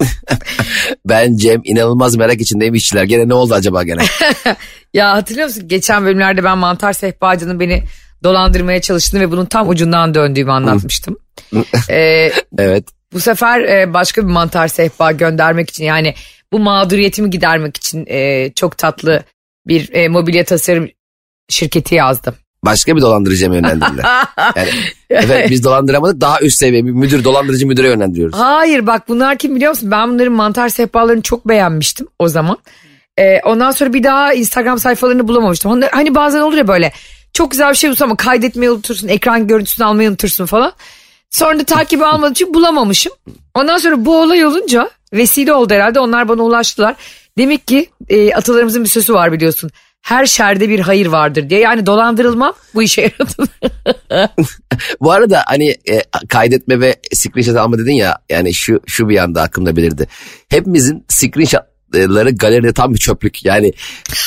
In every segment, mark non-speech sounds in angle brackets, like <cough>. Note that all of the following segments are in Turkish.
<laughs> Ben Cem inanılmaz merak içindeyim işçiler. Gene ne oldu acaba gene? <laughs> Ya hatırlıyor musun? Geçen bölümlerde ben Mantar Sehpacı'nın beni dolandırmaya çalıştığını ve bunun tam ucundan döndüğümü anlatmıştım. <laughs> Ee, evet. bu sefer e, başka bir mantar sehpa göndermek için yani bu mağduriyetimi gidermek için e, çok tatlı bir e, mobilya tasarım şirketi yazdım. Başka bir dolandırıcıya mı yönlendirdiler? <laughs> Yani, efendim biz dolandıramadık daha üst seviye bir müdür dolandırıcı müdüre yönlendiriyoruz. Hayır bak bunlar kim biliyor musun? Ben bunların mantar sehpalarını çok beğenmiştim o zaman. Ee, ondan sonra bir daha Instagram sayfalarını bulamamıştım. Hani, hani bazen olur ya böyle çok güzel bir şey bulursun ama kaydetmeyi unutursun. Ekran görüntüsünü almayı unutursun falan. Sonra da takibi almadığım için bulamamışım. Ondan sonra bu olay olunca vesile oldu herhalde onlar bana ulaştılar. Demek ki e, atalarımızın bir sözü var biliyorsun. Her şerde bir hayır vardır diye. Yani dolandırılmam bu işe yaradı. <laughs> Bu arada hani e, kaydetme ve screenshot alma dedin ya yani şu şu bir anda aklımda belirdi. Hepimizin screenshotları galeride tam bir çöplük. Yani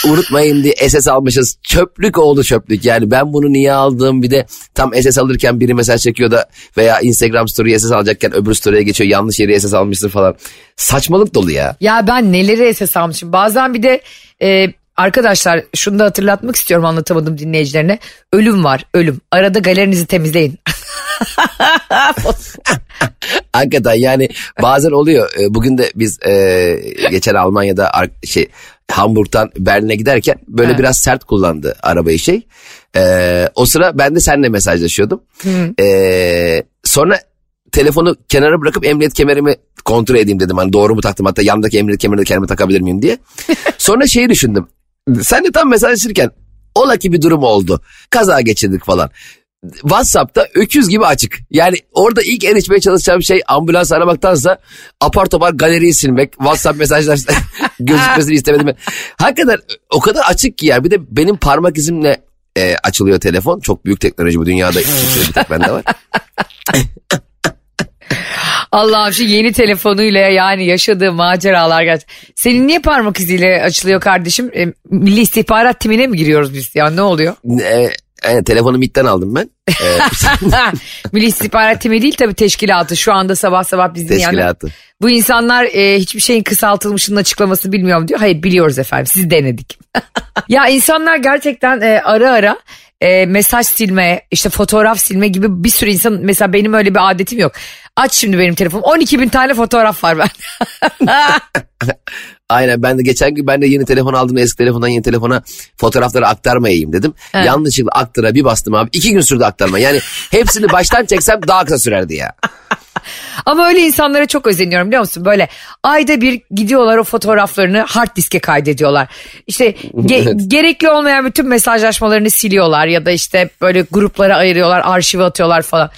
unutmayın diye SS almışız. Çöplük oldu çöplük. Yani ben bunu niye aldım bir de tam SS alırken biri mesaj çekiyor da veya Instagram story SS alacakken öbür story'e geçiyor. Yanlış yere SS almışsın falan. Saçmalık dolu ya. Ya ben neleri esas almışım. Bazen bir de e, arkadaşlar şunu da hatırlatmak istiyorum anlatamadım dinleyicilerine. Ölüm var ölüm. Arada galerinizi temizleyin. <laughs> Hakikaten yani bazen oluyor. E, Bugün de biz e, geçen Almanya'da şey Hamburg'dan Berlin'e giderken böyle Evet. biraz sert kullandı arabayı şey. E, o sıra ben de seninle mesajlaşıyordum. E, sonra telefonu kenara bırakıp emniyet kemerimi kontrol edeyim dedim. Hani doğru mu taktım hatta yandaki emniyet kemerini de kendime takabilir miyim diye. <laughs> Sonra şeyi düşündüm. Sen de tam mesajlaşırken ola ki bir durum oldu. Kaza geçirdik falan. WhatsApp'ta öküz gibi açık. Yani orada ilk erişmeye çalışacağım şey ambulans aramaktansa apar topar galeriyi silmek. WhatsApp mesajlar <laughs> gözükmesini istemedim. Hakikaten o kadar açık ki ya. Bir de benim parmak izimle e, açılıyor telefon. Çok büyük teknoloji bu dünyada. bende var. <laughs> Allah'ım şu yeni telefonuyla yani yaşadığı maceralar gerçekten. Senin niye parmak iziyle açılıyor kardeşim? E, Milli İstihbarat Timine mi giriyoruz biz? Ya ne oluyor? E, e, telefonu MIT'ten aldım ben. E, <laughs> Milli İstihbarat Timi değil tabii teşkilatı. Şu anda sabah sabah biz dinleyenler. teşkilatı. Bu insanlar e, hiçbir şeyin kısaltılmışının açıklamasını bilmiyorum diyor. Hayır biliyoruz efendim siz denedik. <laughs> ya insanlar gerçekten e, ara ara e, mesaj silme işte fotoğraf silme gibi bir sürü insan mesela benim öyle bir adetim yok. Aç şimdi benim telefonum 12 bin tane fotoğraf var ben. <laughs> Aynen ben de geçen gün ben de yeni telefon aldım eski telefondan yeni telefona fotoğrafları aktarmayayım dedim. Evet. Yanlışlıkla aktara bir bastım abi. iki gün sürdü aktarma. Yani hepsini baştan çeksem daha kısa sürerdi ya. <laughs> Ama öyle insanlara çok özeniyorum biliyor musun? Böyle ayda bir gidiyorlar o fotoğraflarını hard diske kaydediyorlar. İşte <laughs> ge- Evet. gerekli olmayan bütün mesajlaşmalarını siliyorlar ya da işte böyle gruplara ayırıyorlar, arşive atıyorlar falan.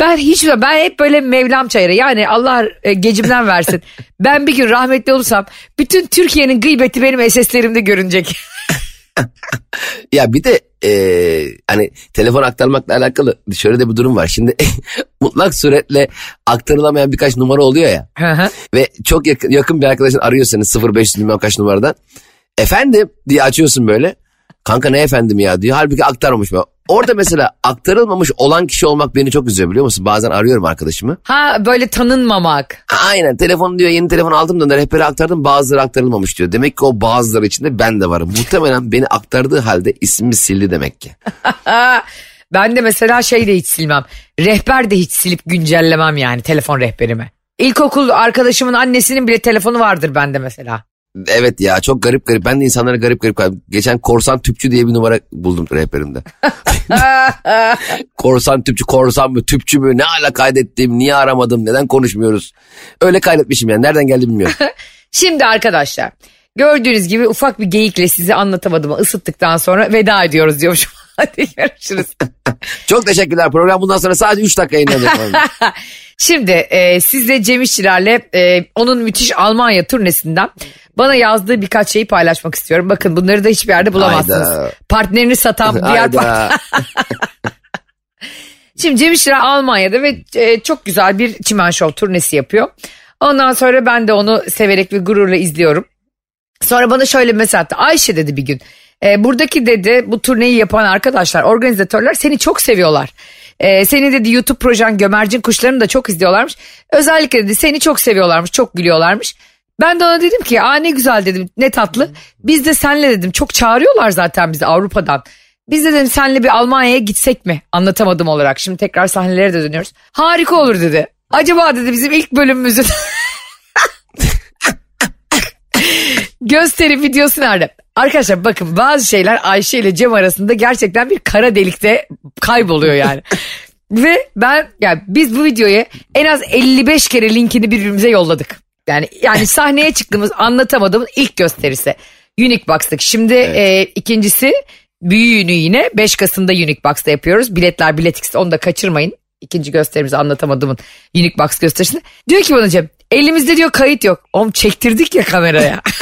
Ben hiç ben hep böyle Mevlam çayırı yani Allah e, gecimden versin. <laughs> ben bir gün rahmetli olursam bütün Türkiye'nin gıybeti benim SS'lerimde görünecek. Ya bir de e, hani telefon aktarmakla alakalı şöyle de bir durum var. Şimdi <laughs> mutlak suretle aktarılamayan birkaç numara oluyor ya. Ve çok yakın, yakın bir arkadaşın arıyor seni 0500 bilmem kaç numaradan. Efendim diye açıyorsun böyle. Kanka ne efendim ya diyor. Halbuki aktarmamış mı? Orada mesela aktarılmamış olan kişi olmak beni çok üzüyor biliyor musun? Bazen arıyorum arkadaşımı. ha böyle tanınmamak. Aynen telefon diyor yeni telefon aldım da rehbere aktardım bazıları aktarılmamış diyor. Demek ki o bazıları içinde ben de varım. Muhtemelen beni aktardığı halde ismimi sildi demek ki. <laughs> Ben de mesela şey de hiç silmem. Rehber de hiç silip güncellemem yani telefon rehberimi. İlkokul arkadaşımın annesinin bile telefonu vardır bende mesela. Evet ya çok garip garip. Ben de insanlara garip garip. Geçen korsan tüpçü diye bir numara buldum rehberimde. <laughs> korsan tüpçü, korsan mı, tüpçü mü? Ne ala kaydettim, niye aramadım, neden konuşmuyoruz? Öyle kaydetmişim yani. Nereden geldi bilmiyorum. <laughs> Şimdi arkadaşlar gördüğünüz gibi ufak bir geyikle sizi anlatamadığımı ısıttıktan sonra veda ediyoruz diyormuşum. <laughs> Hadi görüşürüz. <laughs> Çok teşekkürler. Program bundan sonra sadece 3 dakika yayınlanacak. <laughs> Şimdi e, siz de Cem İşçilerle e, onun müthiş Almanya turnesinden bana yazdığı birkaç şeyi paylaşmak istiyorum. Bakın bunları da hiçbir yerde bulamazsınız. Hayda. Partnerini satan diğer part- Hayda. Şimdi Cem İşçiler Almanya'da ve e, çok güzel bir çimen şov turnesi yapıyor. Ondan sonra ben de onu severek ve gururla izliyorum. Sonra bana şöyle bir mesaj attı. Ayşe dedi bir gün. E, buradaki dedi bu turneyi yapan arkadaşlar, organizatörler seni çok seviyorlar. E, seni dedi YouTube projen Gömercin Kuşlarını da çok izliyorlarmış. Özellikle dedi seni çok seviyorlarmış, çok gülüyorlarmış. Ben de ona dedim ki aa ne güzel dedim ne tatlı. Biz de senle dedim çok çağırıyorlar zaten bizi Avrupa'dan. Biz de dedim senle bir Almanya'ya gitsek mi? Anlatamadım olarak. Şimdi tekrar sahnelere de dönüyoruz. Harika olur dedi. Acaba dedi bizim ilk bölümümüzün gösteri videosu nerede? Arkadaşlar bakın bazı şeyler Ayşe ile Cem arasında gerçekten bir kara delikte kayboluyor yani. <laughs> Ve ben yani biz bu videoyu en az 55 kere linkini birbirimize yolladık. Yani yani sahneye çıktığımız anlatamadığımız ilk gösterisi. Unique Box'tık. Şimdi e, ikincisi büyüğünü yine 5 Kasım'da Unique Box'ta yapıyoruz. Biletler Biletix'te onu da kaçırmayın. İkinci gösterimizi anlatamadığımın Unique Box gösterisinde. Diyor ki bana Cem elimizde diyor kayıt yok. Oğlum çektirdik ya kameraya. <laughs>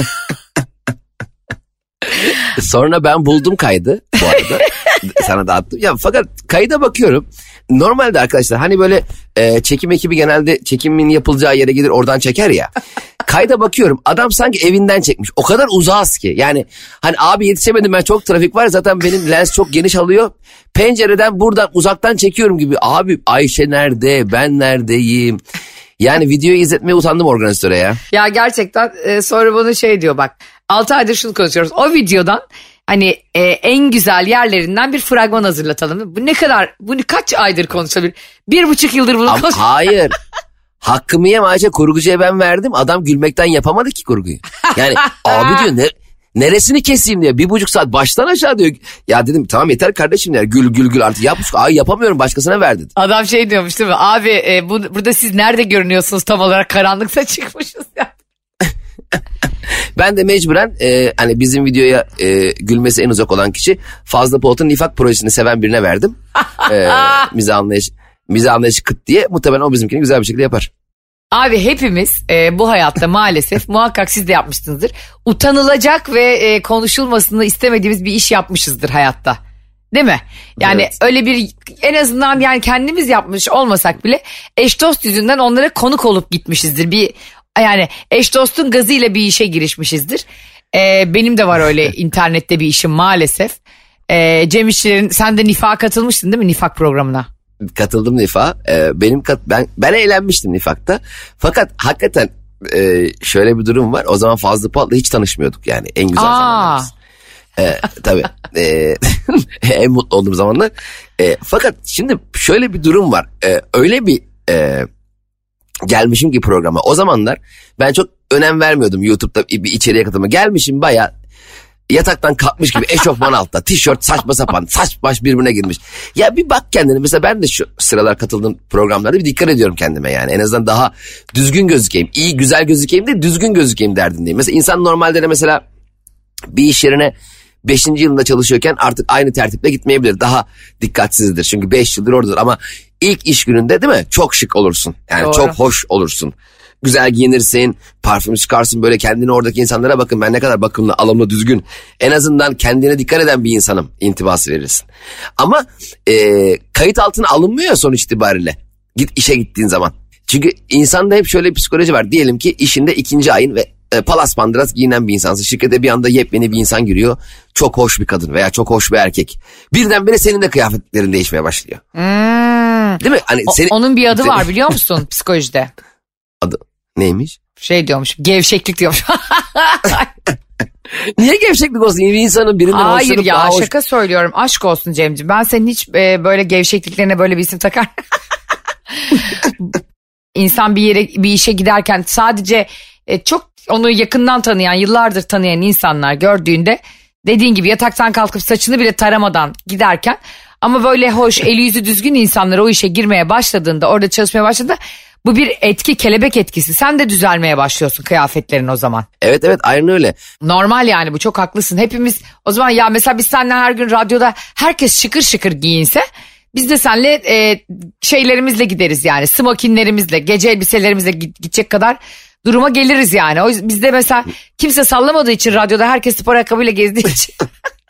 Sonra ben buldum kaydı bu arada. <laughs> Sana da attım. Ya fakat kayda bakıyorum. Normalde arkadaşlar hani böyle e, çekim ekibi genelde çekimin yapılacağı yere gelir oradan çeker ya. Kayda bakıyorum adam sanki evinden çekmiş. O kadar uzağız ki. Yani hani abi yetişemedim ben çok trafik var zaten benim lens çok geniş alıyor. Pencereden buradan uzaktan çekiyorum gibi. Abi Ayşe nerede ben neredeyim. Yani videoyu izletmeye utandım organizatöre ya. Ya gerçekten e, sonra bana şey diyor bak 6 aydır şunu konuşuyoruz. O videodan hani e, en güzel yerlerinden bir fragman hazırlatalım. Bu ne kadar bu ne- kaç aydır konuşabilir? Bir buçuk yıldır bunu Ama konuş. hayır. <laughs> Hakkımı yeme Ayşe kurgucuya ben verdim. Adam gülmekten yapamadı ki kurguyu. Yani <laughs> abi diyor ne, neresini keseyim diyor. Bir buçuk saat baştan aşağı diyor. Ya dedim tamam yeter kardeşim ya gül gül gül artık yap. Ay yapamıyorum başkasına ver dedi. Adam şey diyormuş değil mi? Abi e, bu, burada siz nerede görünüyorsunuz tam olarak karanlıkta <laughs> çıkmışız ya. Ben de mecburen e, hani bizim videoya e, gülmesi en uzak olan kişi Fazla Polat'ın Nifak projesini seven birine verdim. E, <laughs> mize anlayış, mize anlayışı kıt diye muhtemelen o bizimkini güzel bir şekilde yapar. Abi hepimiz e, bu hayatta maalesef <laughs> muhakkak siz de yapmışsınızdır. Utanılacak ve e, konuşulmasını istemediğimiz bir iş yapmışızdır hayatta. Değil mi? Yani Evet. öyle bir en azından yani kendimiz yapmış olmasak bile eş dost yüzünden onlara konuk olup gitmişizdir. Bir yani eş dostun gazıyla bir işe girişmişizdir. E, benim de var öyle internette bir işim maalesef. E, Cem İşçilerin sen de Nifak'a katılmıştın değil mi Nifak programına? Katıldım Nifak'a. Ee, benim kat, ben ben eğlenmiştim Nifak'ta. Fakat hakikaten e, şöyle bir durum var. O zaman Fazlı Polat'la hiç tanışmıyorduk yani. En güzel zamanlarımız. Ee, tabii. Ee, <laughs> en mutlu olduğum zamanlar. Ee, fakat şimdi şöyle bir durum var. Ee, öyle bir e, gelmişim ki programa. O zamanlar ben çok önem vermiyordum YouTube'da bir içeriye katılma. Gelmişim baya yataktan kalkmış gibi eşofman altta tişört saçma sapan saç baş birbirine girmiş. Ya bir bak kendine mesela ben de şu sıralar katıldığım programlarda bir dikkat ediyorum kendime yani en azından daha düzgün gözükeyim. iyi güzel gözükeyim de düzgün gözükeyim derdindeyim. Mesela insan normalde de mesela bir iş yerine 5. yılında çalışıyorken artık aynı tertiple gitmeyebilir. Daha dikkatsizdir çünkü 5 yıldır oradadır ama ilk iş gününde değil mi çok şık olursun. Yani Doğru. çok hoş olursun. Güzel giyinirsin, parfüm çıkarsın böyle kendini oradaki insanlara bakın ben ne kadar bakımlı, alımlı, düzgün. En azından kendine dikkat eden bir insanım intibası verirsin. Ama e, kayıt altına alınmıyor ya sonuç itibariyle. Git işe gittiğin zaman. Çünkü insanda hep şöyle bir psikoloji var. Diyelim ki işinde ikinci ayın ve e, palas pandıras giyinen bir insansın. Şirkete bir anda yepyeni bir insan giriyor. Çok hoş bir kadın veya çok hoş bir erkek. Birdenbire senin de kıyafetlerin değişmeye başlıyor. Hmm. Değil mi? Hani O- onun bir adı var <laughs> biliyor musun psikolojide? Adı neymiş? Şey diyormuş gevşeklik diyormuş. <laughs> Niye gevşeklik olsun? Bir insanın birinden Hayır hoşlanıp ya daha hoş... şaka söylüyorum aşk olsun Cemciğim. Ben senin hiç e, böyle gevşekliklerine böyle bir isim takar. <laughs> İnsan bir yere bir işe giderken sadece e, çok onu yakından tanıyan yıllardır tanıyan insanlar gördüğünde dediğin gibi yataktan kalkıp saçını bile taramadan giderken ama böyle hoş eli yüzü düzgün insanlar o işe girmeye başladığında orada çalışmaya başladığında Bu bir etki kelebek etkisi. Sen de düzelmeye başlıyorsun kıyafetlerin o zaman. Evet evet aynen öyle. Normal yani bu çok haklısın. Hepimiz o zaman ya mesela biz seninle her gün radyoda herkes şıkır şıkır giyinse biz de seninle e, şeylerimizle gideriz yani smokinlerimizle gece elbiselerimizle gidecek kadar duruma geliriz yani. O yüzden bizde mesela kimse sallamadığı için radyoda herkes spor ayakkabıyla gezdiği için.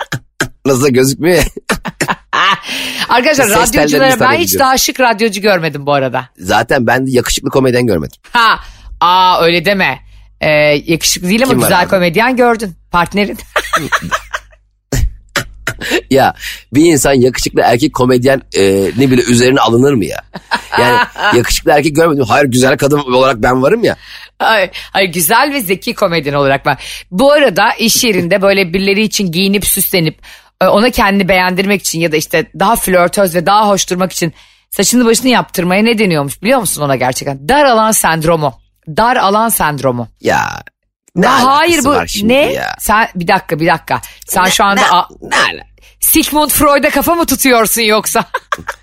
<laughs> Nasıl gözükmüyor. <laughs> <laughs> Arkadaşlar Ses radyoculara ben hiç daha şık radyocu görmedim bu arada. Zaten ben de yakışıklı komedyen görmedim. Ha, aa öyle deme. Ee, yakışıklı değil ama Kim var güzel abi? komedyen gördün. Partnerin. <laughs> <laughs> Ya bir insan yakışıklı erkek komedyen e, ne bile üzerine alınır mı ya? Yani yakışıklı erkek görmedim. Hayır güzel kadın olarak ben varım ya. Ay, ay güzel ve zeki komedyen olarak ben. Bu arada iş yerinde böyle birileri için giyinip süslenip ona kendini beğendirmek için ya da işte daha flörtöz ve daha hoş durmak için saçını başını yaptırmaya ne deniyormuş biliyor musun ona gerçekten? Dar alan sendromu. Dar alan sendromu. Ya ne Ha, alakası hayır bu ne? ya? Sen bir dakika bir dakika. Sen şu anda Ne, a- ne Sigmund Freud'a kafa mı tutuyorsun yoksa?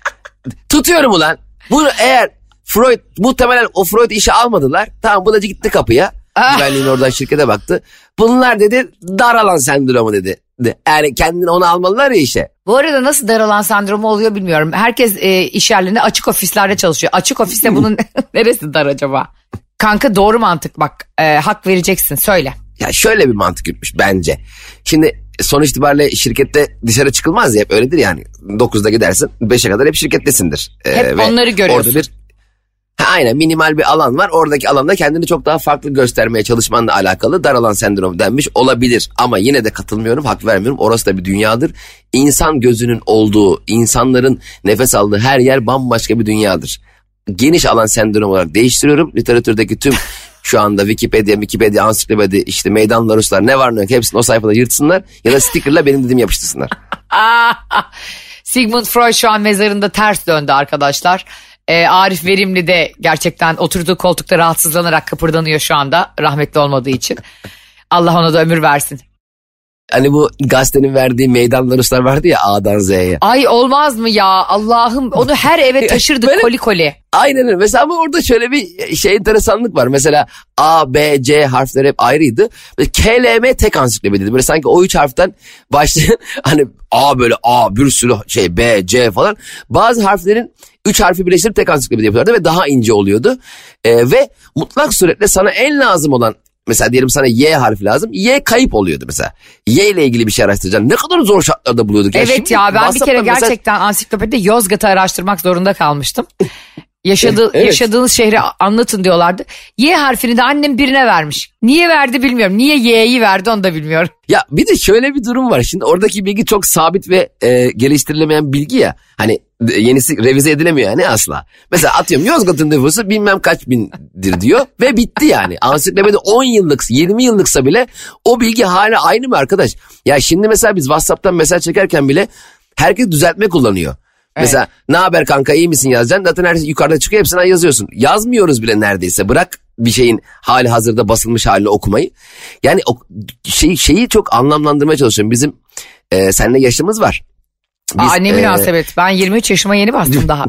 <laughs> Tutuyorum ulan. Bunu eğer Freud muhtemelen o Freud işe almadılar. Tamam bu da gitti kapıya. Ah. Güvenliğin oradan şirkete baktı. Bunlar dedi dar alan sendromu dedi. Yani kendini onu almalılar ya işe. Bu arada nasıl daralan sendromu oluyor bilmiyorum. Herkes e, iş yerlerinde açık ofislerde çalışıyor. Açık ofiste bunun <laughs> neresi dar acaba? Kanka doğru mantık bak e, hak vereceksin söyle. Ya şöyle bir mantık yürütmüş bence. Şimdi sonuç itibariyle şirkette dışarı çıkılmaz ya hep öyledir yani. 9'da gidersin 5'e kadar hep şirkettesindir. Ee, Hep ve onları görüyorsun. Orada bir Ha, aynen minimal bir alan var. Oradaki alanda kendini çok daha farklı göstermeye çalışmanla alakalı dar alan sendromu denmiş olabilir. Ama yine de katılmıyorum, hak vermiyorum. Orası da bir dünyadır. İnsan gözünün olduğu, insanların nefes aldığı her yer bambaşka bir dünyadır. Geniş alan sendromu olarak değiştiriyorum. Literatürdeki tüm <laughs> şu anda Wikipedia, Wikipedia, ansiklopedi, işte meydan laruslar ne var ne yok hepsini o sayfada yırtsınlar. Ya da stickerla benim dediğimi yapıştırsınlar. <laughs> Sigmund Freud şu an mezarında ters döndü arkadaşlar. E, Arif Verimli de gerçekten oturduğu koltukta rahatsızlanarak kıpırdanıyor şu anda rahmetli olmadığı için. Allah ona da ömür versin. Hani bu gazetenin verdiği meydan laruslar vardı ya A'dan Z'ye. Ay olmaz mı ya Allah'ım onu her eve taşırdık <laughs> Böyle- koli koli. Aynen öyle. Mesela ama orada şöyle bir şey enteresanlık var. Mesela A, B, C harfleri hep ayrıydı. K, L, M tek ansiklopediydi. Böyle sanki o üç harften başlayan <laughs> hani A böyle A bir sürü şey B, C falan. Bazı harflerin üç harfi birleştirip tek ansiklopedi yapıyorlardı ve daha ince oluyordu. Ee, ve mutlak suretle sana en lazım olan Mesela diyelim sana Y harfi lazım. Y kayıp oluyordu mesela. Y ile ilgili bir şey araştıracaksın. Ne kadar zor şartlarda buluyorduk. Evet şimdi ya ben bir kere mesela- gerçekten ansiklopedide Yozgat'ı araştırmak zorunda kalmıştım. <laughs> Yaşadığı, Evet. Yaşadığınız şehri anlatın diyorlardı. Y harfini de annem birine vermiş. Niye verdi bilmiyorum. Niye Y'yi verdi onu da bilmiyorum. Ya bir de şöyle bir durum var. Şimdi oradaki bilgi çok sabit ve e, geliştirilemeyen bilgi ya. Hani e, yenisi revize edilemiyor yani asla. Mesela atıyorum Yozgat'ın nüfusu bilmem kaç bindir diyor ve bitti yani. Ansiklopedi 10 yıllık 20 yıllıksa bile o bilgi hala aynı mı arkadaş? Ya şimdi mesela biz WhatsApp'tan mesaj çekerken bile herkes düzeltme kullanıyor. Mesela ne haber kanka iyi misin yazacaksın. Zaten her şey yukarıda çıkıyor hepsine yazıyorsun. Yazmıyoruz bile neredeyse. Bırak bir şeyin hali hazırda basılmış halini okumayı. Yani o şey, şeyi çok anlamlandırmaya çalışıyorum. Bizim e, seninle yaşımız var. Biz, Aa, ne e, münasebet. Ben 23 yaşıma yeni bastım daha.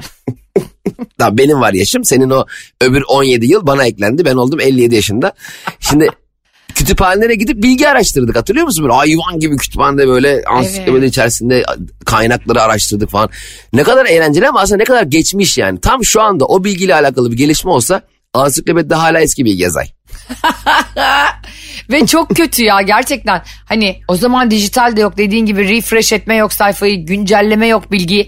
<laughs> daha benim var yaşım. Senin o öbür 17 yıl bana eklendi. Ben oldum 57 yaşında. Şimdi kütüphanelere gidip bilgi araştırdık hatırlıyor musun? Böyle hayvan gibi kütüphanede böyle ansiklopedi içerisinde kaynakları araştırdık falan. Ne kadar eğlenceli ama aslında ne kadar geçmiş yani. Tam şu anda o bilgiyle alakalı bir gelişme olsa ansiklopedide hala eski bilgi yazay. <laughs> Ve çok kötü ya gerçekten. Hani o zaman dijital de yok dediğin gibi refresh etme yok sayfayı, güncelleme yok bilgi.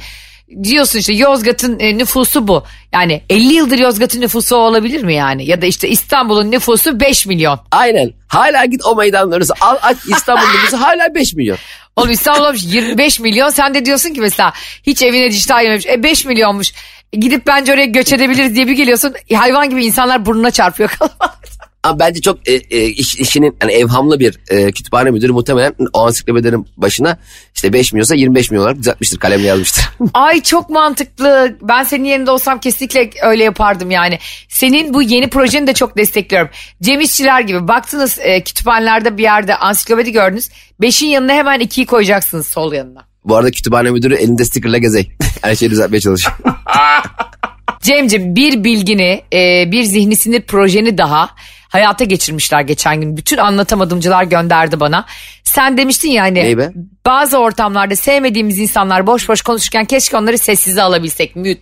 Diyorsun işte Yozgat'ın e, nüfusu bu. Yani 50 yıldır Yozgat'ın nüfusu olabilir mi yani? Ya da işte İstanbul'un nüfusu 5 milyon. Aynen. Hala git o meydanları al aç İstanbul <laughs> nüfusu hala 5 milyon. Oğlum İstanbul olmuş 25 milyon. Sen de diyorsun ki mesela hiç evine dijital yememiş. E 5 milyonmuş. E, Gidip bence oraya göç edebiliriz diye bir geliyorsun. E, hayvan gibi insanlar burnuna çarpıyor. <laughs> Ama bence çok e, e, iş, işinin hani evhamlı bir e, kütüphane müdürü muhtemelen o ansiklopedilerin başına işte 5 milyonsa 25 milyon olarak düzeltmiştir kalemle yazmıştır. <laughs> Ay çok mantıklı. Ben senin yerinde olsam kesinlikle öyle yapardım yani. Senin bu yeni projeni de çok destekliyorum. Cem İşçiler gibi baktınız e, kütüphanelerde bir yerde ansiklopedi gördünüz. Beşin yanına hemen ikiyi koyacaksınız sol yanına. Bu arada kütüphane müdürü elinde stickerla gezey. <laughs> Her şeyi düzeltmeye çalışıyor. <laughs> Cemciğim bir bilgini e, bir zihni sinir projeni daha hayata geçirmişler geçen gün. Bütün anlatamadımcılar gönderdi bana. Sen demiştin ya hani bazı ortamlarda sevmediğimiz insanlar boş boş konuşurken keşke onları sessize alabilsek mute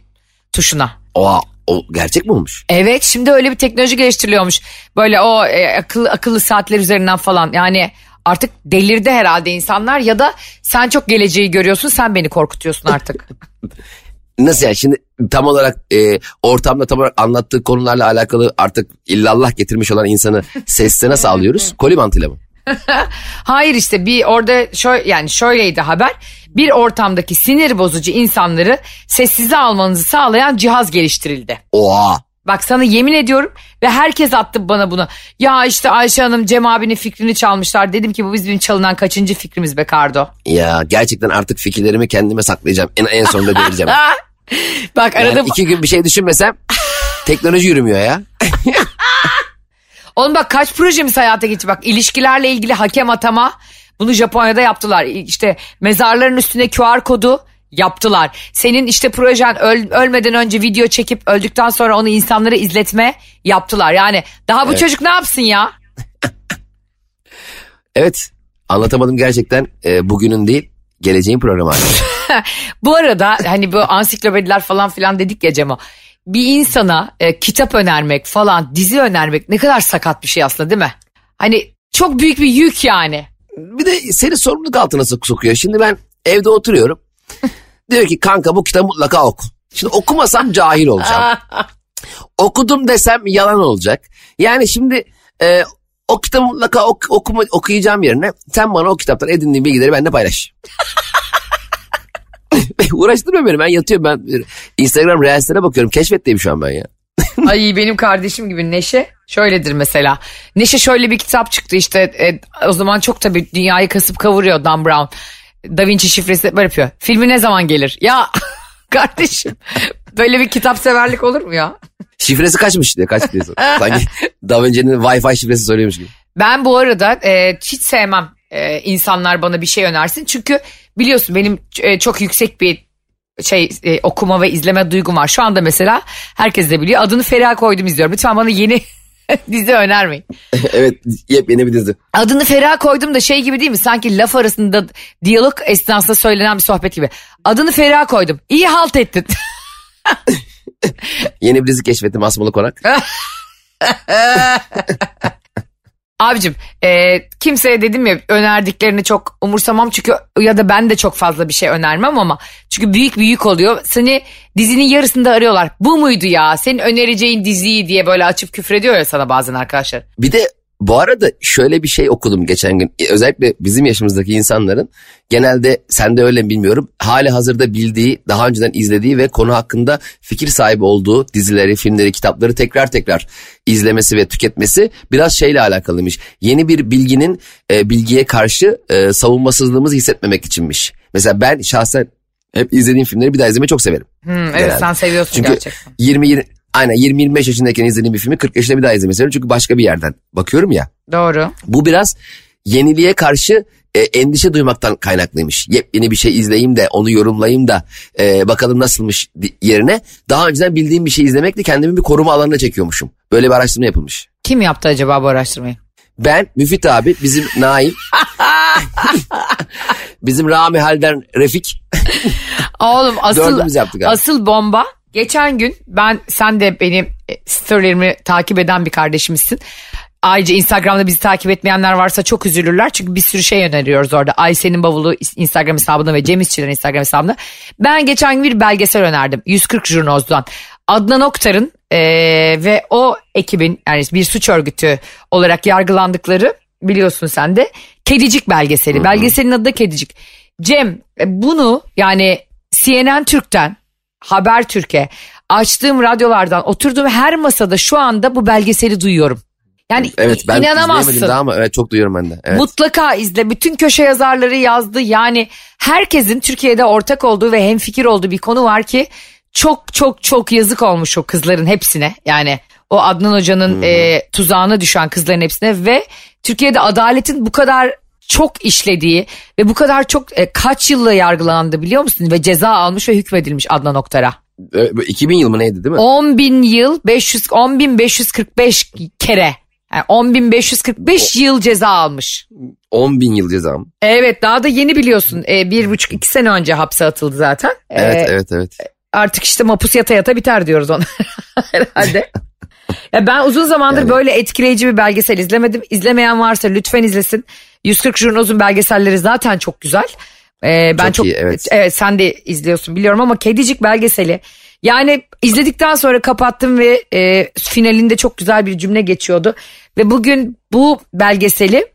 tuşuna. Oha, o gerçek mi olmuş? Evet şimdi öyle bir teknoloji geliştiriliyormuş. Böyle o e, akıllı, akıllı saatler üzerinden falan yani artık delirdi herhalde insanlar ya da sen çok geleceği görüyorsun sen beni korkutuyorsun artık. <laughs> Nasıl yani şimdi tam olarak e, ortamda tam olarak anlattığı konularla alakalı artık illallah getirmiş olan insanı <laughs> sesle nasıl alıyoruz? Koli mantığıyla mı? <laughs> Hayır işte bir orada şöyle yani şöyleydi haber. Bir ortamdaki sinir bozucu insanları sessize almanızı sağlayan cihaz geliştirildi. Oha. Bak sana yemin ediyorum ve herkes attı bana bunu. Ya işte Ayşe Hanım Cem abinin fikrini çalmışlar. Dedim ki bu bizim çalınan kaçıncı fikrimiz be Kardo. Ya gerçekten artık fikirlerimi kendime saklayacağım. En, en sonunda delireceğim. <laughs> Bak arada Yani iki gün bir şey düşünmesem teknoloji yürümüyor ya. <laughs> Oğlum bak kaç projemiz hayata geçti. Bak ilişkilerle ilgili hakem atama bunu Japonya'da yaptılar. İşte mezarların üstüne QR kodu yaptılar. Senin işte projen öl- ölmeden önce video çekip öldükten sonra onu insanlara izletme yaptılar. Yani daha bu çocuk ne yapsın ya? <laughs> Evet anlatamadım gerçekten e, bugünün değil geleceğin programı. <laughs> Bu arada hani bu ansiklopediler falan filan dedik ya Cemo. Bir insana e, kitap önermek falan dizi önermek ne kadar sakat bir şey aslında değil mi? Hani çok büyük bir yük yani. bir de seni sorumluluk altına sok- sokuyor. Şimdi ben evde oturuyorum. <laughs> Diyor ki kanka bu kitabı mutlaka oku. Şimdi okumasam cahil olacağım. <laughs> Okudum desem yalan olacak. Yani şimdi e, o kitabı mutlaka ok- okuma, okuyacağım yerine sen bana o kitaptan edindiğin bilgileri benimle paylaş. <laughs> Uğraştırma beni ben yatıyorum ben Instagram Reels'lere bakıyorum keşfetteyim şu an ben ya. Ay benim kardeşim gibi Neşe şöyledir mesela. Neşe şöyle bir kitap çıktı işte e, o zaman çok tabii dünyayı kasıp kavuruyor Dan Brown. Da Vinci şifresi böyle yapıyor. Filmi ne zaman gelir? Ya <laughs> kardeşim böyle bir kitap severlik olur mu ya? Şifresi kaçmış diye kaç diye sor. Sanki Da Vinci'nin Wi-Fi şifresi soruyormuş gibi. Ben bu arada e, hiç sevmem e, insanlar bana bir şey önersin. Çünkü biliyorsun benim e, çok yüksek bir şey e, okuma ve izleme duygum var. Şu anda mesela herkes de biliyor adını Feriha koydum izliyorum. Lütfen bana yeni <laughs> dizi önermeyin. <laughs> evet yepyeni bir dizi. Adını Feriha koydum da şey gibi değil mi? Sanki laf arasında diyalog esnasında söylenen bir sohbet gibi. Adını Feriha koydum. İyi halt ettin. <laughs> Yeni bir dizi keşfettim Asmalı Konak. Abicim e, kimseye dedim ya önerdiklerini çok umursamam çünkü ya da ben de çok fazla bir şey önermem ama çünkü büyük bir yük oluyor. Seni dizinin yarısında arıyorlar. Bu muydu ya? Senin önereceğin diziyi diye böyle açıp küfrediyor ya sana bazen arkadaşlar. Bir de bu arada şöyle bir şey okudum geçen gün. E, Özellikle bizim yaşımızdaki insanların genelde sen de öyle mi bilmiyorum. Hali hazırda bildiği, daha önceden izlediği ve konu hakkında fikir sahibi olduğu dizileri, filmleri, kitapları tekrar tekrar izlemesi ve tüketmesi biraz şeyle alakalıymış. Yeni bir bilginin e, bilgiye karşı e, savunmasızlığımızı hissetmemek içinmiş. Mesela ben şahsen hep izlediğim filmleri bir daha izlemeyi çok severim. Hmm, evet Genelde. sen seviyorsun Çünkü gerçekten. 20 20 aynen 20 25 yaşındayken izlediğim bir filmi 40 yaşında bir daha seviyorum. Çünkü başka bir yerden bakıyorum ya. Doğru. Bu biraz yeniliğe karşı e, endişe duymaktan kaynaklıymış. Yepyeni bir şey izleyeyim de onu yorumlayayım da e, bakalım nasılmış yerine daha önceden bildiğim bir şey izlemekle kendimi bir koruma alanına çekiyormuşum. Böyle bir araştırma yapılmış. Kim yaptı acaba bu araştırmayı? Ben, Müfit abi, bizim Naim, <laughs> bizim Rami Halden Refik Oğlum asıl asıl bomba geçen gün ben sen de benim e, storylerimi takip eden bir kardeşimizsin. Ayrıca Instagram'da bizi takip etmeyenler varsa çok üzülürler. Çünkü bir sürü şey öneriyoruz orada. Ayşe'nin bavulu Instagram hesabında ve Cem İşçilerin Instagram hesabında. Ben geçen gün bir belgesel önerdim. 140 Jurnoz'dan. Adnan Oktar'ın eee, ve o ekibin yani bir suç örgütü olarak yargılandıkları biliyorsun sen de Kedicik belgeseli. Belgeselin adı da Kedicik. Cem e, bunu yani CNN Türk'ten Haber Türkiye açtığım radyolardan oturduğum her masada şu anda bu belgeseli duyuyorum. Yani Evet ben inanamazsın. daha ama evet, çok duyuyorum ben de. Evet. Mutlaka izle. Bütün köşe yazarları yazdı. Yani herkesin Türkiye'de ortak olduğu ve hemfikir olduğu bir konu var ki çok çok çok yazık olmuş o kızların hepsine. Yani o Adnan Hoca'nın e, tuzağına düşen kızların hepsine ve Türkiye'de adaletin bu kadar çok işlediği ve bu kadar çok e, kaç yılla yargılandı biliyor musun? Ve ceza almış ve hükmedilmiş Adnan Oktar'a. Ö- 2000 yıl mı neydi değil mi? 10 bin yıl 500 10 bin 545 kere. Yani 10 bin 545 yıl ceza almış. 10 bin yıl ceza mı? Evet daha da yeni biliyorsun. E, bir buçuk iki sene önce hapse atıldı zaten. E, Evet evet evet. Artık işte mapus yata yata biter diyoruz ona <laughs> herhalde. <laughs> ya ben uzun zamandır Yani- böyle etkileyici bir belgesel izlemedim. İzlemeyen varsa lütfen izlesin. 140 Jurnoz'un belgeselleri zaten çok güzel. Ee, ben Çok çok, iyi, evet. sen de izliyorsun biliyorum ama Kedicik belgeseli yani izledikten sonra kapattım ve e, finalinde çok güzel bir cümle geçiyordu ve bugün bu belgeseli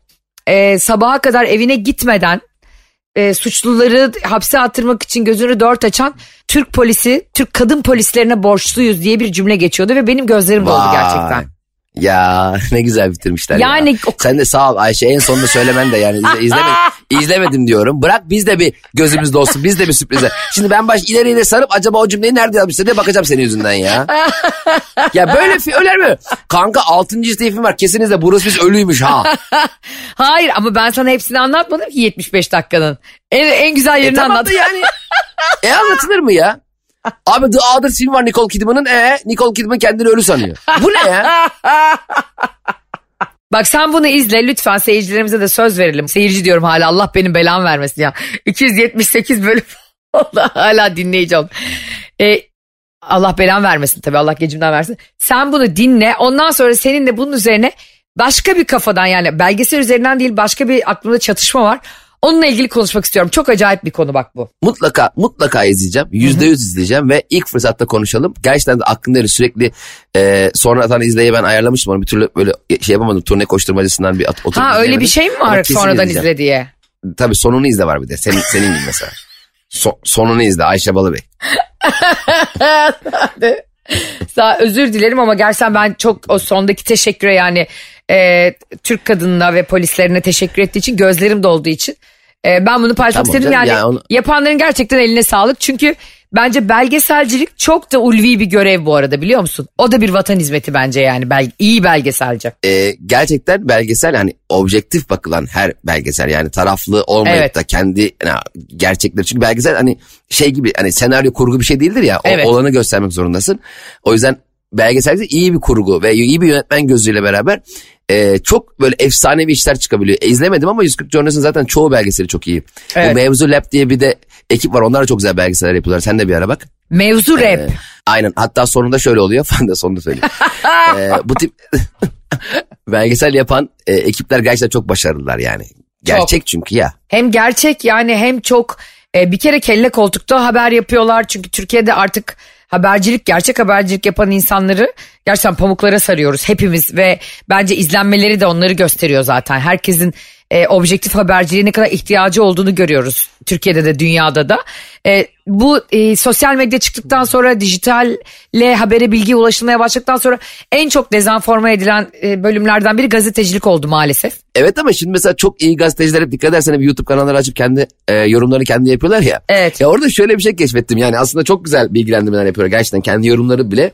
e, sabaha kadar evine gitmeden e, suçluları hapse attırmak için gözünü dört açan Türk polisi, Türk kadın polislerine borçluyuz diye bir cümle geçiyordu ve benim gözlerim doldu gerçekten. Ya <laughs> ne güzel bitirmişler Yani ya. Sen de sağ ol Ayşe en sonunda söylemen de yani izle, izleme, <laughs> izlemedim diyorum. Bırak biz de bir gözümüz dolsun biz de bir sürprize. Şimdi ben baş ileri ileri sarıp acaba o cümleyi nerede yazmışlar diye bakacağım senin yüzünden ya. <laughs> ya böyle öyle mi? Kanka 6. isteyfim var kesinlikle Bruce Willis ölüymüş ha. Hayır ama ben sana hepsini anlatmadım ki 75 dakikanın. En, en güzel E yerini tamam anlat. yani. E anlatılır mı ya? Abi The Other film var Nicole Kidman'ın. E Nicole Kidman kendini ölü sanıyor. Bu ne ya? <laughs> Bak sen bunu izle lütfen seyircilerimize de söz verelim. Seyirci diyorum hala Allah benim belamı vermesin ya. 278 bölüm <laughs> oldu hala dinleyici oldu. Ee, Allah belamı vermesin tabii Allah gecimden versin. Sen bunu dinle ondan sonra seninle bunun üzerine başka bir kafadan yani belgesel üzerinden değil başka bir aklımda çatışma var. Onunla ilgili konuşmak istiyorum. Çok acayip bir konu bak bu. Mutlaka mutlaka izleyeceğim. Yüzde yüz izleyeceğim ve ilk fırsatta konuşalım. Gerçekten de aklımda öyle sürekli e, sonradan izleye ben ayarlamıştım onu. Bir türlü böyle şey yapamadım. Turne koşturmacısından bir at, oturup Ha öyle bir şey mi var sonradan izle diye? Tabii sonunu izle var bir de. Senin, senin gibi mesela. So- sonunu izle Ayşe Balıbey. <laughs> Sağ, özür dilerim ama gerçekten ben çok o sondaki teşekküre yani e, Türk kadınına ve polislerine teşekkür ettiği için gözlerim dolduğu için e, ben bunu paylaşmak Tamam istedim. Yani, yani onu- yapanların gerçekten eline sağlık çünkü bence belgeselcilik çok da ulvi bir görev bu arada biliyor musun? O da bir vatan hizmeti bence yani bel, iyi belgeselci. E, gerçekten belgesel hani objektif bakılan her belgesel yani taraflı olmayıp Evet. da kendi yani, gerçekleri. Çünkü belgesel hani şey gibi hani senaryo kurgu bir şey değildir ya. O, Evet. olanı göstermek zorundasın. O yüzden belgeselde iyi bir kurgu ve iyi bir yönetmen gözüyle beraber e, çok böyle efsanevi işler çıkabiliyor. E, izlemedim ama 140 Journalist'in zaten çoğu belgeseli çok iyi. Evet. O Mevzu Lab diye bir de ekip var. Onlar da çok güzel belgeseller yapıyorlar. Sen de bir ara bak. Mevzu rap. Ee, aynen. Hatta sonunda şöyle oluyor. <laughs> Ben de sonunda söyleyeyim. <laughs> Ee, bu tip <laughs> belgesel yapan e, ekipler gerçekten çok başarılılar yani. Gerçek çünkü ya. Hem gerçek yani hem çok e, bir kere kelle koltukta haber yapıyorlar. Çünkü Türkiye'de artık habercilik gerçek habercilik yapan insanları gerçekten pamuklara sarıyoruz hepimiz ve bence izlenmeleri de onları gösteriyor zaten. Herkesin e, objektif haberciliğe ne kadar ihtiyacı olduğunu görüyoruz Türkiye'de de dünyada da. E, bu e, sosyal medya çıktıktan sonra dijitalle habere bilgi ulaşılmaya başladıktan sonra en çok dezenforme edilen e, bölümlerden biri gazetecilik oldu maalesef. Evet ama şimdi mesela çok iyi gazeteciler hep dikkat edersen hep YouTube kanalları açıp kendi e, yorumlarını kendi yapıyorlar ya. Evet. Ya orada şöyle bir şey keşfettim yani aslında çok güzel bilgilendirmeler yapıyorlar. Gerçekten kendi yorumları bile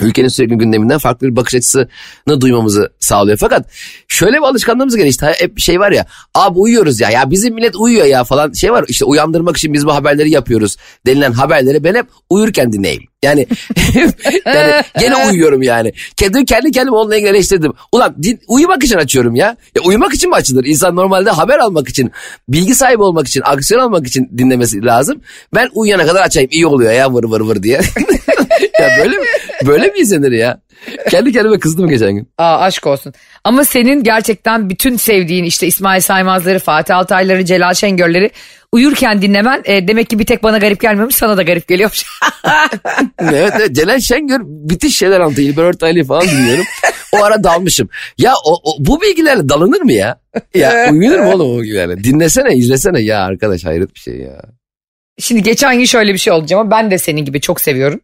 ülkenin sürekli gündeminden farklı bir bakış açısını duymamızı sağlıyor. Fakat şöyle bir alışkanlığımız gelişti. Hep şey var ya abi uyuyoruz ya ya bizim millet uyuyor ya falan şey var işte uyandırmak için biz bu haberleri yapıyoruz denilen haberleri ben hep uyurken dinleyeyim. Yani, <laughs> yani gene uyuyorum yani. Kendi, kendi kendime onunla ilgili eleştirdim. Ulan din, uyumak için açıyorum ya. ya. Uyumak için mi açılır? İnsan normalde haber almak için, bilgi sahibi olmak için, aksiyon almak için dinlemesi lazım. Ben uyuyana kadar açayım iyi oluyor ya vır vır vır diye. <laughs> <laughs> ya böyle mi, böyle mi izlenir ya? Kendi kendime kızdım geçen gün. Aa, aşk olsun. Ama senin gerçekten bütün sevdiğin işte İsmail Saymazları, Fatih Altayları, Celal Şengörleri uyurken dinlemen e, demek ki bir tek bana garip gelmemiş sana da garip geliyormuş. <laughs> evet, evet Celal Şengör bitiş şeyler anlatıyor. İlber Ortaylı'yı falan dinliyorum. O ara dalmışım. Ya o, o- bu bilgilerle dalınır mı ya? Ya uyunur mu oğlum o bilgilerle? Dinlesene izlesene ya arkadaş hayret bir şey ya. Şimdi geçen gün şöyle bir şey olacak ama ben de senin gibi çok seviyorum.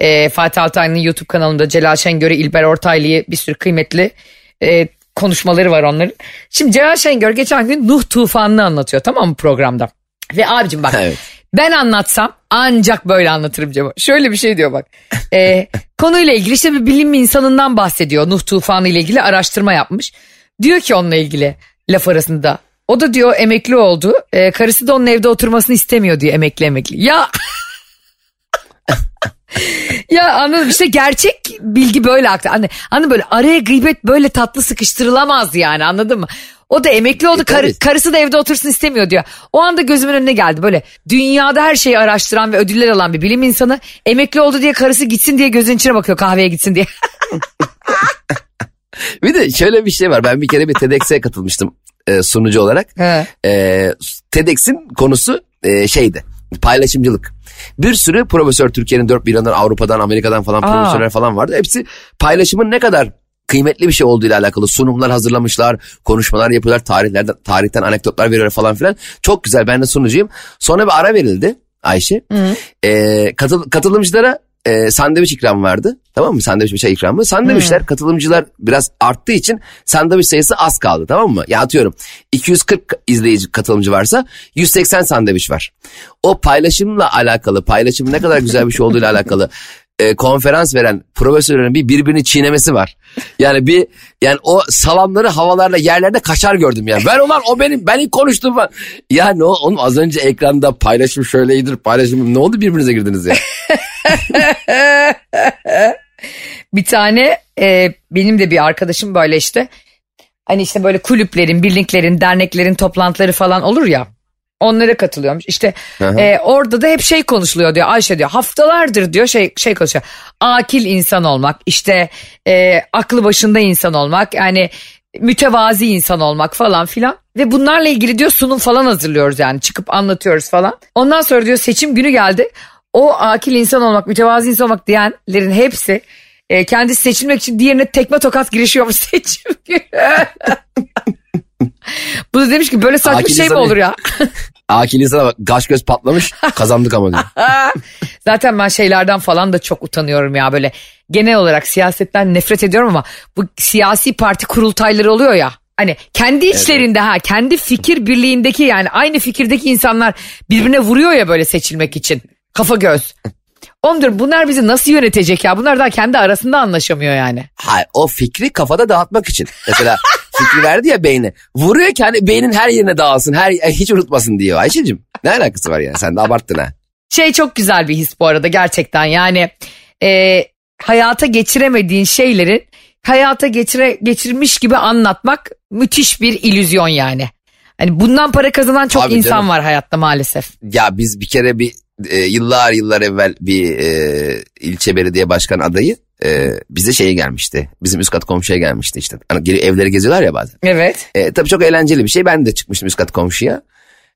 E, Fatih Altaylı'nın YouTube kanalında Celal Şengör'ü, İlber Ortaylı'yı bir sürü kıymetli e, konuşmaları var onların. Şimdi Celal Şengör geçen gün Nuh tufanını anlatıyor tamam mı programda? Ve abicim bak Evet. ben anlatsam ancak böyle anlatırım Cemo. Şöyle bir şey diyor bak. Ee, <laughs> konuyla ilgili işte bir bilim insanından bahsediyor. Nuh tufanı ile ilgili araştırma yapmış. Diyor ki onunla ilgili laf arasında. O da diyor emekli oldu. Ee, karısı da onun evde oturmasını istemiyor diyor emekli emekli. Ya <laughs> ya anladım işte gerçek bilgi böyle aktı. Anladın, anladın böyle araya gıybet böyle tatlı sıkıştırılamaz yani anladın mı? O da emekli oldu E, tabii. karısı da evde otursun istemiyor diyor. O anda gözümün önüne geldi böyle dünyada her şeyi araştıran ve ödüller alan bir bilim insanı emekli oldu diye karısı gitsin diye gözün içine bakıyor kahveye gitsin diye. <laughs> Bir de şöyle bir şey var. Ben bir kere bir TEDx'e katılmıştım e, sunucu olarak. He. E, TEDx'in konusu e, şeydi. Paylaşımcılık. Bir sürü profesör Türkiye'nin dört bir yanından Avrupa'dan Amerika'dan falan Aa. profesörler falan vardı. Hepsi paylaşımın ne kadar kıymetli bir şey olduğuyla alakalı sunumlar hazırlamışlar, konuşmalar yapıyorlar, tarihlerden tarihten anekdotlar veriyorlar falan filan. Çok güzel ben de sunucuyum. Sonra bir ara verildi Ayşe. E, katıl, katılımcılara e, sandviç ikram vardı. Tamam mı? Sandviç bir şey ikramı. Sandviçler katılımcılar biraz arttığı için sandviç sayısı az kaldı tamam mı? Ya atıyorum 240 izleyici katılımcı varsa 180 sandviç var. O paylaşımla alakalı paylaşım ne kadar güzel bir şey olduğuyla <laughs> alakalı e, konferans veren profesörlerin bir birbirini çiğnemesi var. Yani bir yani o salamları havalarla yerlerde kaçar gördüm yani. Ben ulan o benim ben ilk konuştum falan. Ya ne o- oğlum az önce ekranda paylaşım şöyleydir paylaşım ne oldu birbirinize girdiniz ya? <laughs> <laughs> Bir tane e, benim de bir arkadaşım böyle işte hani işte böyle kulüplerin, birliklerin, derneklerin toplantıları falan olur ya. Onlara katılıyormuş. İşte Aha. e, orada da hep şey konuşuluyor diyor Ayşe diyor. Haftalardır diyor şey şey konuşuyor. Akil insan olmak, işte e, aklı başında insan olmak, yani mütevazi insan olmak falan filan. Ve bunlarla ilgili diyor sunum falan hazırlıyoruz yani çıkıp anlatıyoruz falan. Ondan sonra diyor seçim günü geldi. O akil insan olmak, mütevazi insan olmak diyenlerin hepsi e, kendisi seçilmek için diğerine tekme tokat girişiyormuş <laughs> seçim. Bu da demiş ki böyle saçma Akil şey mi olur ya? Akil insana bak gaş göz patlamış kazandık ama diyor. <laughs> Zaten ben şeylerden falan da çok utanıyorum ya böyle. Genel olarak siyasetten nefret ediyorum ama bu siyasi parti kurultayları oluyor ya. Hani kendi içlerinde ha kendi fikir birliğindeki yani aynı fikirdeki insanlar birbirine vuruyor ya böyle seçilmek için. Kafa göz. Ondur bunlar bizi nasıl yönetecek ya? Bunlar daha kendi arasında anlaşamıyor yani. Hayır o fikri kafada dağıtmak için. Mesela <laughs> fikri verdi ya beyni. Vuruyor ki hani beynin her yerine dağılsın. Her, hiç unutmasın diyor. Ayşe'cim ne alakası var ya sen de abarttın ha. Şey çok güzel bir his bu arada gerçekten yani e, hayata geçiremediğin şeylerin hayata geçire, geçirmiş gibi anlatmak müthiş bir illüzyon yani. Hani bundan para kazanan çok Tabii insan canım. var hayatta maalesef. Ya biz bir kere bir e, yıllar yıllar evvel bir e, ilçe belediye başkan adayı e, bize şeye gelmişti. Bizim üst kat komşuya gelmişti işte. Hani geri evleri geziyorlar ya bazen. Evet. E, tabii çok eğlenceli bir şey. Ben de çıkmıştım üst kat komşuya.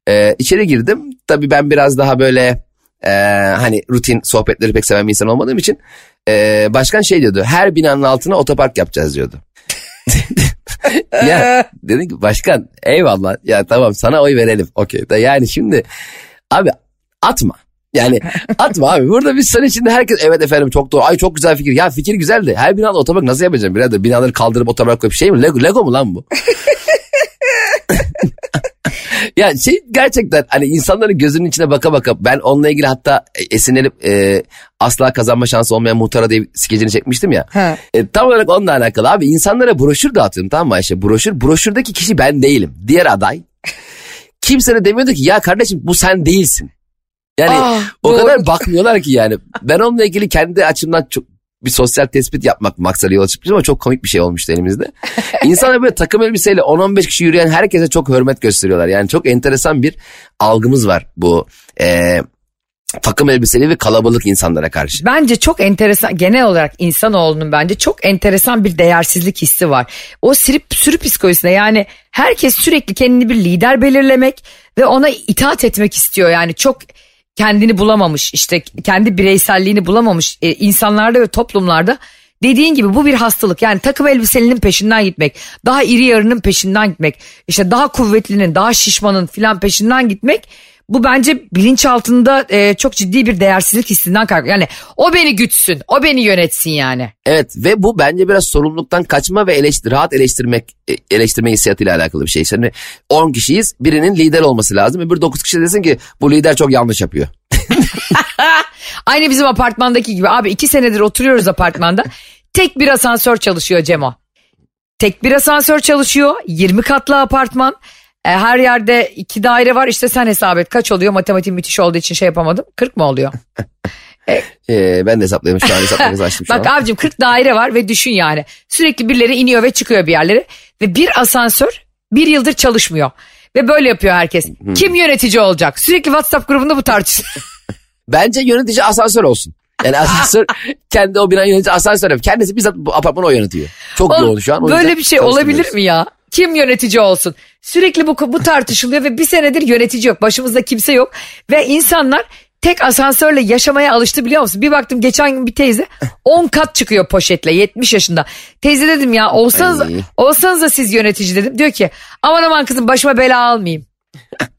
E, içeri girdim. Tabii ben biraz daha böyle e, hani rutin sohbetleri pek seven bir insan olmadığım için e, başkan şey diyordu. Her binanın altına otopark yapacağız diyordu. <laughs> ya dedim ki başkan eyvallah ya tamam sana oy verelim. Okey yani şimdi abi atma. Yani <laughs> atma abi. Burada biz sene içinde herkes evet efendim çok doğru. Ay çok güzel fikir. Ya fikir güzeldi. Her binada otopark nasıl yapacağım birader? Binaları kaldırıp otopark koyup şey mi? Lego, Lego mu lan bu? <laughs> <laughs> ya şey gerçekten hani insanların gözünün içine baka baka ben onunla ilgili hatta esinlenip e, asla kazanma şansı olmayan muhtara diye skecini çekmiştim ya. E, tam olarak onunla alakalı abi insanlara broşür dağıtıyorum tamam mı Ayşe? Broşür, broşürdeki kişi ben değilim. Diğer aday. Kimse de demiyordu ki ya kardeşim bu sen değilsin. Yani Ah, o doğru. kadar <laughs> bakmıyorlar ki yani. Ben onunla ilgili kendi açımdan çok bir sosyal tespit yapmak maksarı yola çıkmıştım ama çok komik bir şey olmuştu elimizde. <laughs> İnsanlar böyle takım elbiseyle 10-15 kişi yürüyen herkese çok hürmet gösteriyorlar. Yani çok enteresan bir algımız var bu e, takım elbiseli ve kalabalık insanlara karşı. Bence çok enteresan genel olarak insanoğlunun bence çok enteresan bir değersizlik hissi var. O sürü, sürü psikolojisinde yani herkes sürekli kendini bir lider belirlemek ve ona itaat etmek istiyor. Yani çok kendini bulamamış işte kendi bireyselliğini bulamamış e, insanlarda ve toplumlarda dediğin gibi bu bir hastalık. Yani takım elbiselinin peşinden gitmek, daha iri yarının peşinden gitmek, işte daha kuvvetlinin, daha şişmanın filan peşinden gitmek bu bence bilinçaltında e, çok ciddi bir değersizlik hissinden kaynaklı. Yani o beni gütsün, o beni yönetsin yani. Evet ve bu bence biraz sorumluluktan kaçma ve eleştir, rahat eleştirmek e, eleştirme hissiyatıyla alakalı bir şey. Yani 10 kişiyiz birinin lider olması lazım. Öbür 9 kişi desin ki bu lider çok yanlış yapıyor. <laughs> Aynı bizim apartmandaki gibi abi iki senedir oturuyoruz apartmanda. Tek bir asansör çalışıyor Cemo. Tek bir asansör çalışıyor. 20 katlı apartman. E, her yerde iki daire var. İşte sen hesap et kaç oluyor? Matematik müthiş olduğu için şey yapamadım. 40 mı oluyor? Ee, <laughs> ben de hesapladım şu an <laughs> hesaplamayı açtım Bak an. abicim 40 daire var ve düşün yani. Sürekli birileri iniyor ve çıkıyor bir yerlere. Ve bir asansör bir yıldır çalışmıyor. Ve böyle yapıyor herkes. Hmm. Kim yönetici olacak? Sürekli WhatsApp grubunda bu tartışılıyor. <laughs> Bence yönetici asansör olsun. Yani asansör kendi o binanın yönetici asansör yapıyor. Kendisi bizzat bu apartmanı o yönetiyor. Çok Oğlum, yoğun şu an. o Böyle bir şey olabilir mi ya? Kim yönetici olsun? Sürekli bu, bu tartışılıyor ve bir senedir yönetici yok. Başımızda kimse yok. Ve insanlar tek asansörle yaşamaya alıştı biliyor musun? Bir baktım geçen gün bir teyze <laughs> 10 kat çıkıyor poşetle 70 yaşında. Teyze dedim ya olsanız, Ay. olsanız da siz yönetici dedim. Diyor ki aman aman kızım başıma bela almayayım.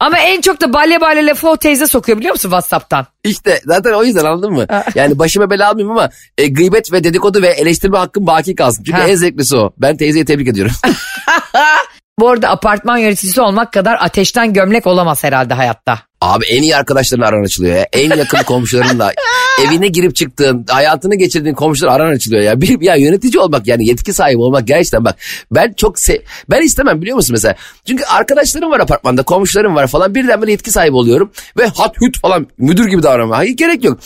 Ama en çok da balya balya lafı o teyze sokuyor biliyor musun Whatsapp'tan? İşte zaten o yüzden anladın mı? Yani başıma bela almayayım ama e, gıybet ve dedikodu ve eleştirme hakkım baki kalsın. Çünkü Ha. en zevklisi o. Ben teyzeyi tebrik ediyorum. <laughs> Bu arada apartman yöneticisi olmak kadar ateşten gömlek olamaz herhalde hayatta. Abi en iyi arkadaşların aran açılıyor ya. En yakın komşularınla <laughs> evine girip çıktığın, hayatını geçirdiğin komşular aran açılıyor ya. Bir, ya yönetici olmak yani yetki sahibi olmak gerçekten bak. Ben çok se ben istemem biliyor musun mesela? Çünkü arkadaşlarım var apartmanda, komşularım var falan. Birden böyle yetki sahibi oluyorum ve hat hüt falan müdür gibi davranma. Hayır gerek yok.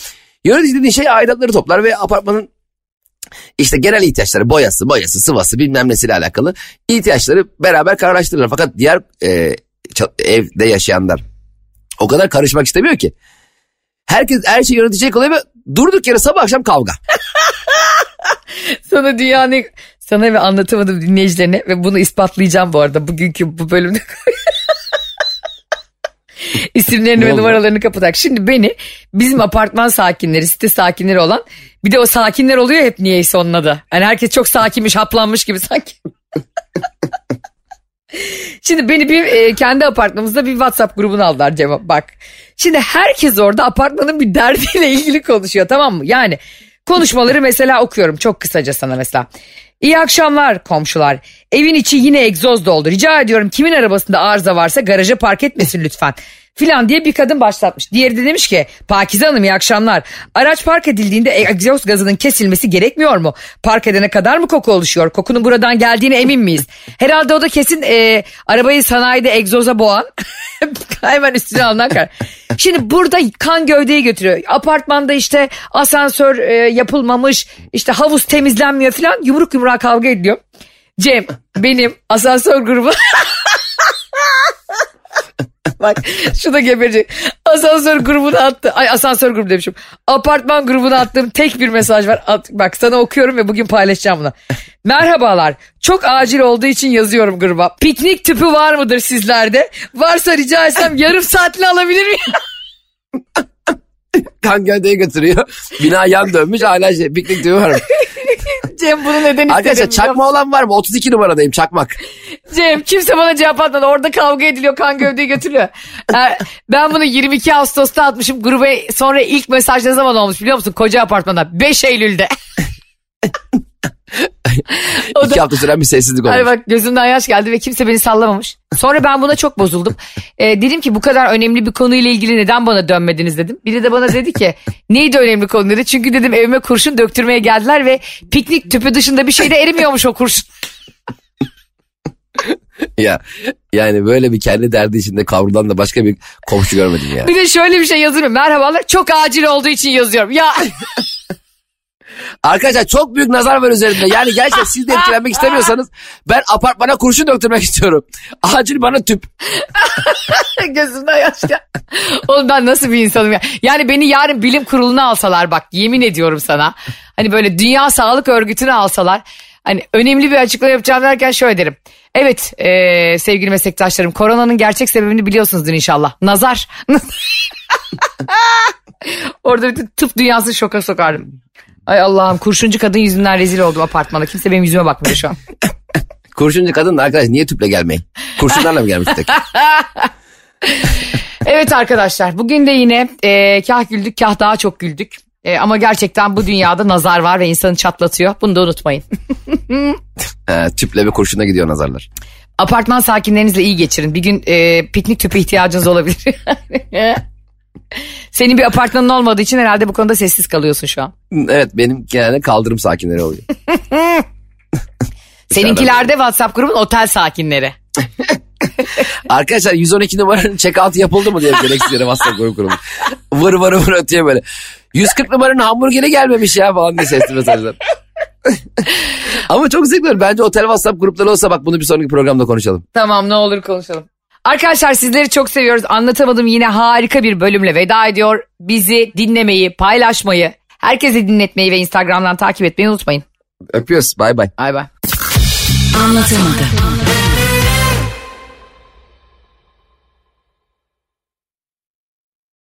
Yönetici dediğin şey aidatları toplar ve apartmanın işte genel ihtiyaçları boyası, boyası, sıvası bilmem nesiyle alakalı ihtiyaçları beraber kararlaştırırlar. Fakat diğer e, evde yaşayanlar o kadar karışmak istemiyor ki. Herkes her şeyi yönetecek oluyor ve durduk yere sabah akşam kavga. <laughs> Sana dünyanın sana ve anlatamadım dinleyicilerine ve bunu ispatlayacağım bu arada bugünkü bu bölümde. <laughs> İsimlerini ve numaralarını kapatarak. Şimdi beni bizim apartman sakinleri, site sakinleri olan bir de o sakinler oluyor hep niyeyse onun adı. Hani herkes çok sakinmiş, haplanmış gibi sanki. <laughs> Şimdi beni bir e, kendi apartmanımızda bir WhatsApp grubuna aldılar Cem. Bak. Şimdi herkes orada apartmanın bir derdiyle <laughs> ilgili konuşuyor tamam mı? Yani konuşmaları mesela okuyorum çok kısaca sana mesela. İyi akşamlar komşular. Evin içi yine egzoz doldu. Rica ediyorum kimin arabasında arıza varsa garaja park etmesin lütfen. Filan diye bir kadın başlatmış. Diğeri de demiş ki Pakize Hanım iyi akşamlar. Araç park edildiğinde egzoz gazının kesilmesi gerekmiyor mu? Park edene kadar mı koku oluşuyor? Kokunun buradan geldiğine emin miyiz? <laughs> Herhalde o da kesin e, arabayı sanayide egzoza boğan. <laughs> Hemen üstüne alınan kar. Şimdi burada kan gövdeyi götürüyor. Apartmanda işte asansör e, yapılmamış, işte havuz temizlenmiyor falan yumruk yumruğa kavga ediliyor. Cem benim asansör grubu <laughs> <laughs> Bak şu da geberecek. Asansör grubuna attı. Ay asansör grubu demişim. Apartman grubuna attığım tek bir mesaj var. At- bak sana okuyorum ve bugün paylaşacağım bunu. Merhabalar. Çok acil olduğu için yazıyorum gruba. Piknik tüpü var mıdır sizlerde? Varsa rica etsem yarım saatli alabilir miyim? <laughs> Kan götürüyor. Bina yan dönmüş hala şey piknik tüpü var. Cem bunu neden istedim? Arkadaşlar çakma olan var mı? 32 numaradayım çakmak. Cem kimse bana cevap atmadı. Orada kavga ediliyor kan gövdeyi götürüyor. <laughs> Ben bunu 22 Ağustos'ta atmışım. Gruba sonra ilk mesaj ne zaman olmuş biliyor musun? Koca apartmanda. 5 Eylül'de. <laughs> O İki da- hafta süren bir sessizlik olmuş. Ay bak gözümden yaş geldi ve kimse beni sallamamış. Sonra ben buna çok bozuldum. Ee, dedim ki bu kadar önemli bir konuyla ilgili neden bana dönmediniz dedim. Biri de bana dedi ki <laughs> neydi önemli konu dedi. Çünkü dedim evime kurşun döktürmeye geldiler ve piknik tüpü dışında bir şey de erimiyormuş o kurşun. <laughs> Ya yani böyle bir kendi derdi içinde kavrulan da başka bir komşu görmedim ya. Bir de şöyle bir şey yazıyorum. Merhabalar çok acil olduğu için yazıyorum. Ya Arkadaşlar çok büyük nazar var üzerimde. Yani <laughs> gerçekten siz de etkilenmek istemiyorsanız ben apartmana kurşun döktürmek istiyorum. Acil bana tüp. <laughs> gözümden yaş geldi. Oğlum ben nasıl bir insanım ya. Yani beni yarın bilim kuruluna alsalar bak yemin ediyorum sana. Hani böyle Dünya Sağlık Örgütü'ne alsalar. Hani önemli bir açıklama yapacağım derken şöyle derim. Evet eee, sevgili meslektaşlarım koronanın gerçek sebebini biliyorsunuzdur inşallah. Nazar. <laughs> Orada bütün tıp dünyasını şoka sokardım. Ay Allah'ım kurşuncu kadın yüzünden rezil oldum apartmanda. Kimse benim yüzüme bakmıyor şu an. <laughs> Kurşuncu kadın da arkadaş niye tüple gelmeyin? Kurşunlarla mı gelmiş tek? <laughs> Evet arkadaşlar bugün de yine e, kah güldük kah daha çok güldük. E, ama gerçekten bu dünyada nazar var ve insanı çatlatıyor. Bunu da unutmayın. <laughs> Ee, tüple ve kurşuna gidiyor nazarlar. Apartman sakinlerinizle iyi geçirin. Bir gün e, piknik tüpü ihtiyacınız olabilir. Senin bir apartmanın olmadığı için herhalde bu konuda sessiz kalıyorsun şu an. Evet benim genelde kaldırım sakinleri oluyor. <laughs> Seninkiler de WhatsApp grubun otel sakinleri. <laughs> Arkadaşlar 112 numaranın check out yapıldı mı diye gereksiz yere WhatsApp grubu kurulmuş. Vır vır vır ötüyor böyle. 140 numaranın hamburgeri gelmemiş ya falan diye sesli mesajlar. <laughs> Ama çok zevkli. Bence otel WhatsApp grupları olsa bak bunu bir sonraki programda konuşalım. Tamam ne olur konuşalım. Arkadaşlar sizleri çok seviyoruz. Anlatamadım yine harika bir bölümle veda ediyor. Bizi dinlemeyi, paylaşmayı, herkese dinletmeyi ve Instagram'dan takip etmeyi unutmayın. Öpüyoruz. Bay bay. Bay bay. Anlatamadım.